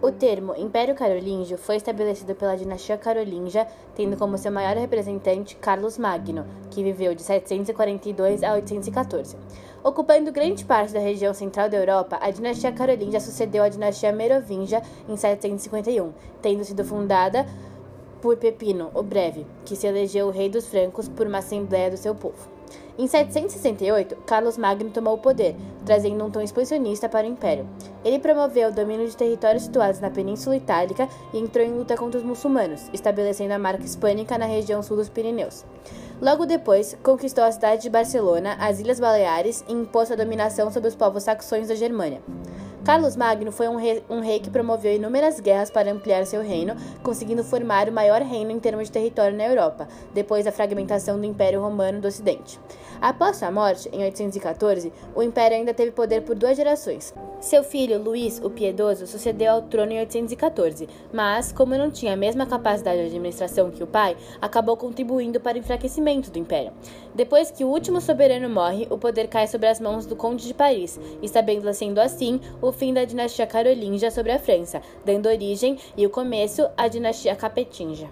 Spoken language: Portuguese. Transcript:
O termo Império Carolíngio foi estabelecido pela dinastia carolíngia, tendo como seu maior representante Carlos Magno, que viveu de 742 a 814. Ocupando grande parte da região central da Europa, a dinastia carolíngia sucedeu à dinastia merovingia em 751, tendo sido fundada por Pepino o Breve, que se elegeu rei dos francos por uma assembleia do seu povo. Em 768, Carlos Magno tomou o poder, trazendo um tom expansionista para o império. Ele promoveu o domínio de territórios situados na Península Itálica e entrou em luta contra os muçulmanos, estabelecendo a marca hispânica na região sul dos Pirineus. Logo depois, conquistou a cidade de Barcelona, as Ilhas Baleares e impôs a dominação sobre os povos saxões da Germânia. Carlos Magno foi um rei, um rei, que promoveu inúmeras guerras para ampliar seu reino, conseguindo formar o maior reino em termos de território na Europa, depois da fragmentação do Império Romano do Ocidente. Após sua morte, em 814, o império ainda teve poder por duas gerações. Seu filho, Luís o Piedoso, sucedeu ao trono em 814, mas, como não tinha a mesma capacidade de administração que o pai, acabou contribuindo para o enfraquecimento do império. Depois que o último soberano morre, o poder cai sobre as mãos do Conde de Paris, estabelecendo assim o fim da dinastia carolíngia sobre a França, dando origem e o começo à dinastia capetinja.